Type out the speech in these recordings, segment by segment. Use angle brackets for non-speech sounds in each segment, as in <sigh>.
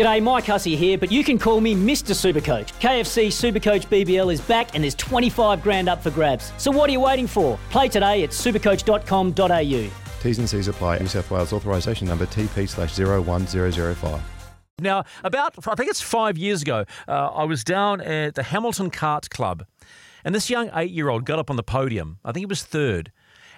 G'day, Mike Hussey here, but you can call me Mr. Supercoach. KFC Supercoach BBL is back and there's 25 grand up for grabs. So what are you waiting for? Play today at supercoach.com.au. T's and C's apply. New South Wales authorisation number TP slash 01005. Now, about, I think it's five years ago, uh, I was down at the Hamilton Kart Club, and this young eight year old got up on the podium. I think he was third.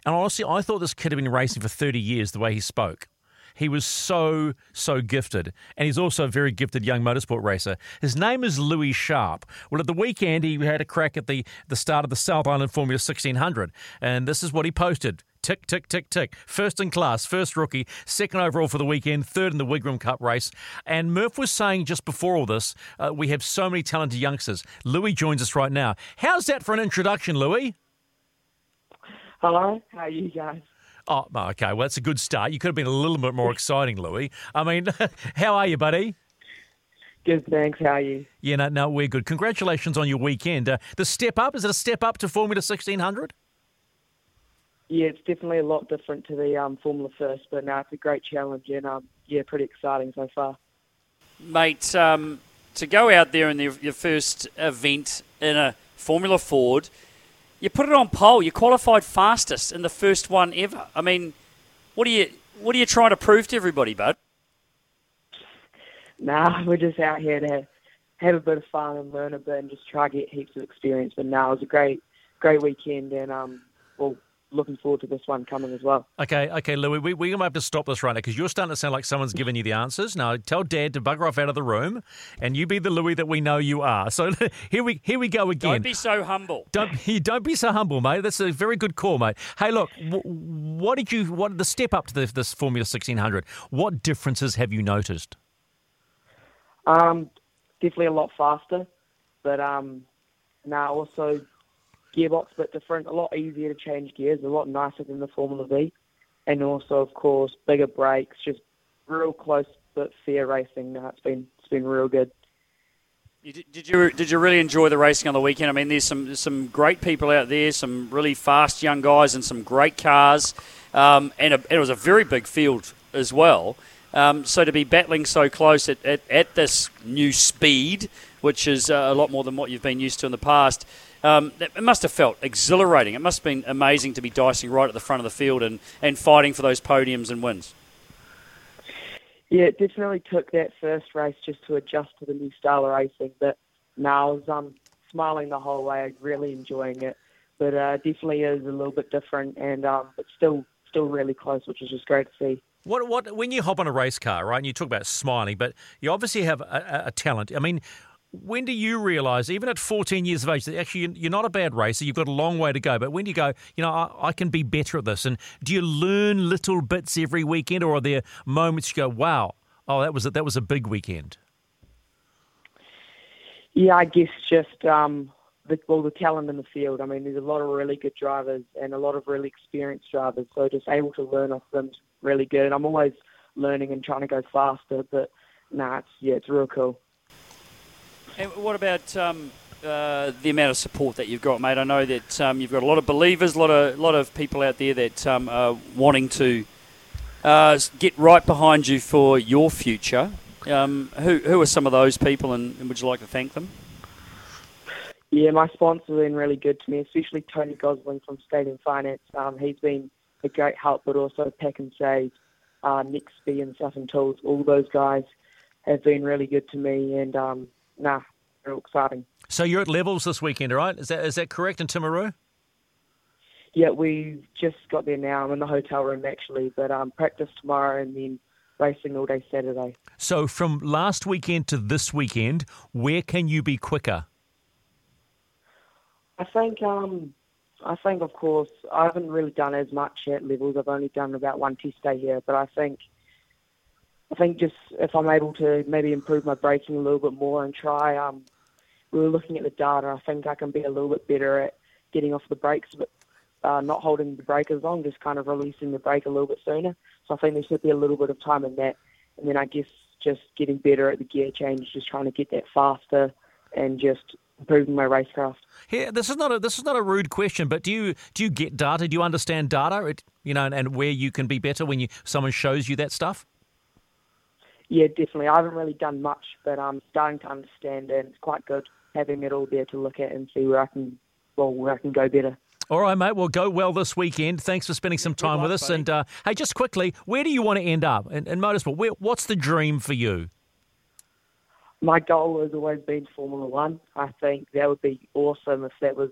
And honestly, I thought this kid had been racing for 30 years the way he spoke. He was so, so gifted. And he's also a very gifted young motorsport racer. His name is Louis Sharp. Well, at the weekend, he had a crack at the, the start of the South Island Formula 1600. And this is what he posted. Tick, tick, tick, tick. First in class, first rookie, second overall for the weekend, third in the Wigram Cup race. And Murph was saying just before all this, uh, we have so many talented youngsters. Louis joins us right now. How's that for an introduction, Louis? Hello, how are you guys? Oh, okay. Well, that's a good start. You could have been a little bit more <laughs> exciting, Louis. I mean, <laughs> how are you, buddy? Good, thanks. How are you? Yeah, no, no, we're good. Congratulations on your weekend. Uh, the step up, is it a step up to Formula 1600? Yeah, it's definitely a lot different to the um, Formula First, but now it's a great challenge and um, yeah, pretty exciting so far. Mate, um, to go out there in the, your first event in a Formula Ford, you put it on pole. You qualified fastest in the first one ever. I mean, what are you what are you trying to prove to everybody, bud? Nah, we're just out here to have a bit of fun and learn a bit and just try to get heaps of experience. But now it was a great great weekend and um, well, looking forward to this one coming as well. Okay, okay, Louis, we, we're going to have to stop this right now because you're starting to sound like someone's giving you the answers. Now, tell Dad to bugger off out of the room, and you be the Louis that we know you are. So <laughs> here we here we go again. Don't be so humble. Don't <laughs> don't be so humble, mate. That's a very good call, mate. Hey, look, what did you what the step up to the, this Formula 1600? What differences have you noticed? Um, definitely a lot faster, but um, now also gearbox a bit different, a lot easier to change gears, a lot nicer than the Formula V, and also of course bigger brakes, just real close but fair racing. Now it's been it's been real good. did, did you did you really enjoy the racing on the weekend? I mean, there's some some great people out there, some really fast young guys, and some great cars, um, and, a, and, it was a very big field as well. Um, so to be battling so close at, at, at this new speed, which is uh, a lot more than what you've been used to in the past, um, it must have felt exhilarating. It must have been amazing to be dicing right at the front of the field and, and fighting for those podiums and wins. Yeah, it definitely took that first race just to adjust to the new style of racing. But now I was um, smiling the whole way, really enjoying it. But uh, definitely is a little bit different, and um, but still still really close, which is just great to see. What what when you hop on a race car, right? And you talk about smiling, but you obviously have a, a, a talent. I mean, when do you realise, even at 14 years of age, that actually you're not a bad racer, you've got a long way to go, but when do you go, you know, I, I, can be better at this? And do you learn little bits every weekend, or are there moments you go, wow, oh, that was a, that was a big weekend? Yeah, I guess just um, the, well, the talent in the field. I mean, there's a lot of really good drivers and a lot of really experienced drivers, so just able to learn off them really good. And I'm always learning and trying to go faster, but nah, it's yeah, it's real cool. And what about um, uh, the amount of support that you've got, mate? I know that um, you've got a lot of believers, a lot of lot of people out there that um, are wanting to uh, get right behind you for your future. Um, who who are some of those people, and, and, would you like to thank them? Yeah, my sponsors have been really good to me, especially Tony Gosling from Stadium Finance. Um, he's been a great help, but also Pak'nSave, uh, Nick Spee and and Tools, all those guys have been really good to me, and um, nah, real exciting. So you're at levels this weekend, right? Is that is that correct in Timaru? Yeah, we just got there now. I'm in the hotel room actually, but um, practice tomorrow and then racing all day Saturday. So from last weekend to this weekend, where can you be quicker? I think um, I think of course I haven't really done as much at levels. I've only done about one test day here, but I think I think just if I'm able to maybe improve my braking a little bit more and try, um, we were looking at the data. I think I can be a little bit better at getting off the brakes, but uh, not holding the brake as long, just kind of releasing the brake a little bit sooner. So I think there should be a little bit of time in that. And then I guess just getting better at the gear change, just trying to get that faster and just improving my racecraft. Yeah, this is not a this is not a rude question, but do you do you get data? Do you understand data? It, you know, and, and where you can be better when you someone shows you that stuff? Yeah, definitely. I haven't really done much, but I'm starting to understand, and it's quite good having it all there to look at and see where I can, well, where I can go better. All right, mate. Well, go well this weekend. Thanks for spending some time luck, with us. buddy. And uh, hey, just quickly, where do you want to end up in, in motorsport? Where, what's the dream for you? My goal has always been Formula One. I think that would be awesome if that was,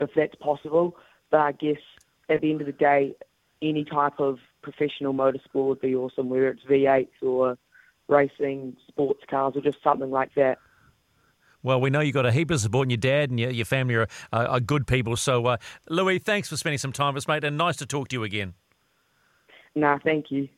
if that's possible. But I guess at the end of the day, any type of professional motorsport would be awesome, whether it's V8s or racing, sports cars, or just something like that. Well, we know you've got a heap of support, and your dad and your, your family are, are, are good people. So, uh, Louis, thanks for spending some time with us, mate, and nice to talk to you again. Nah, thank you.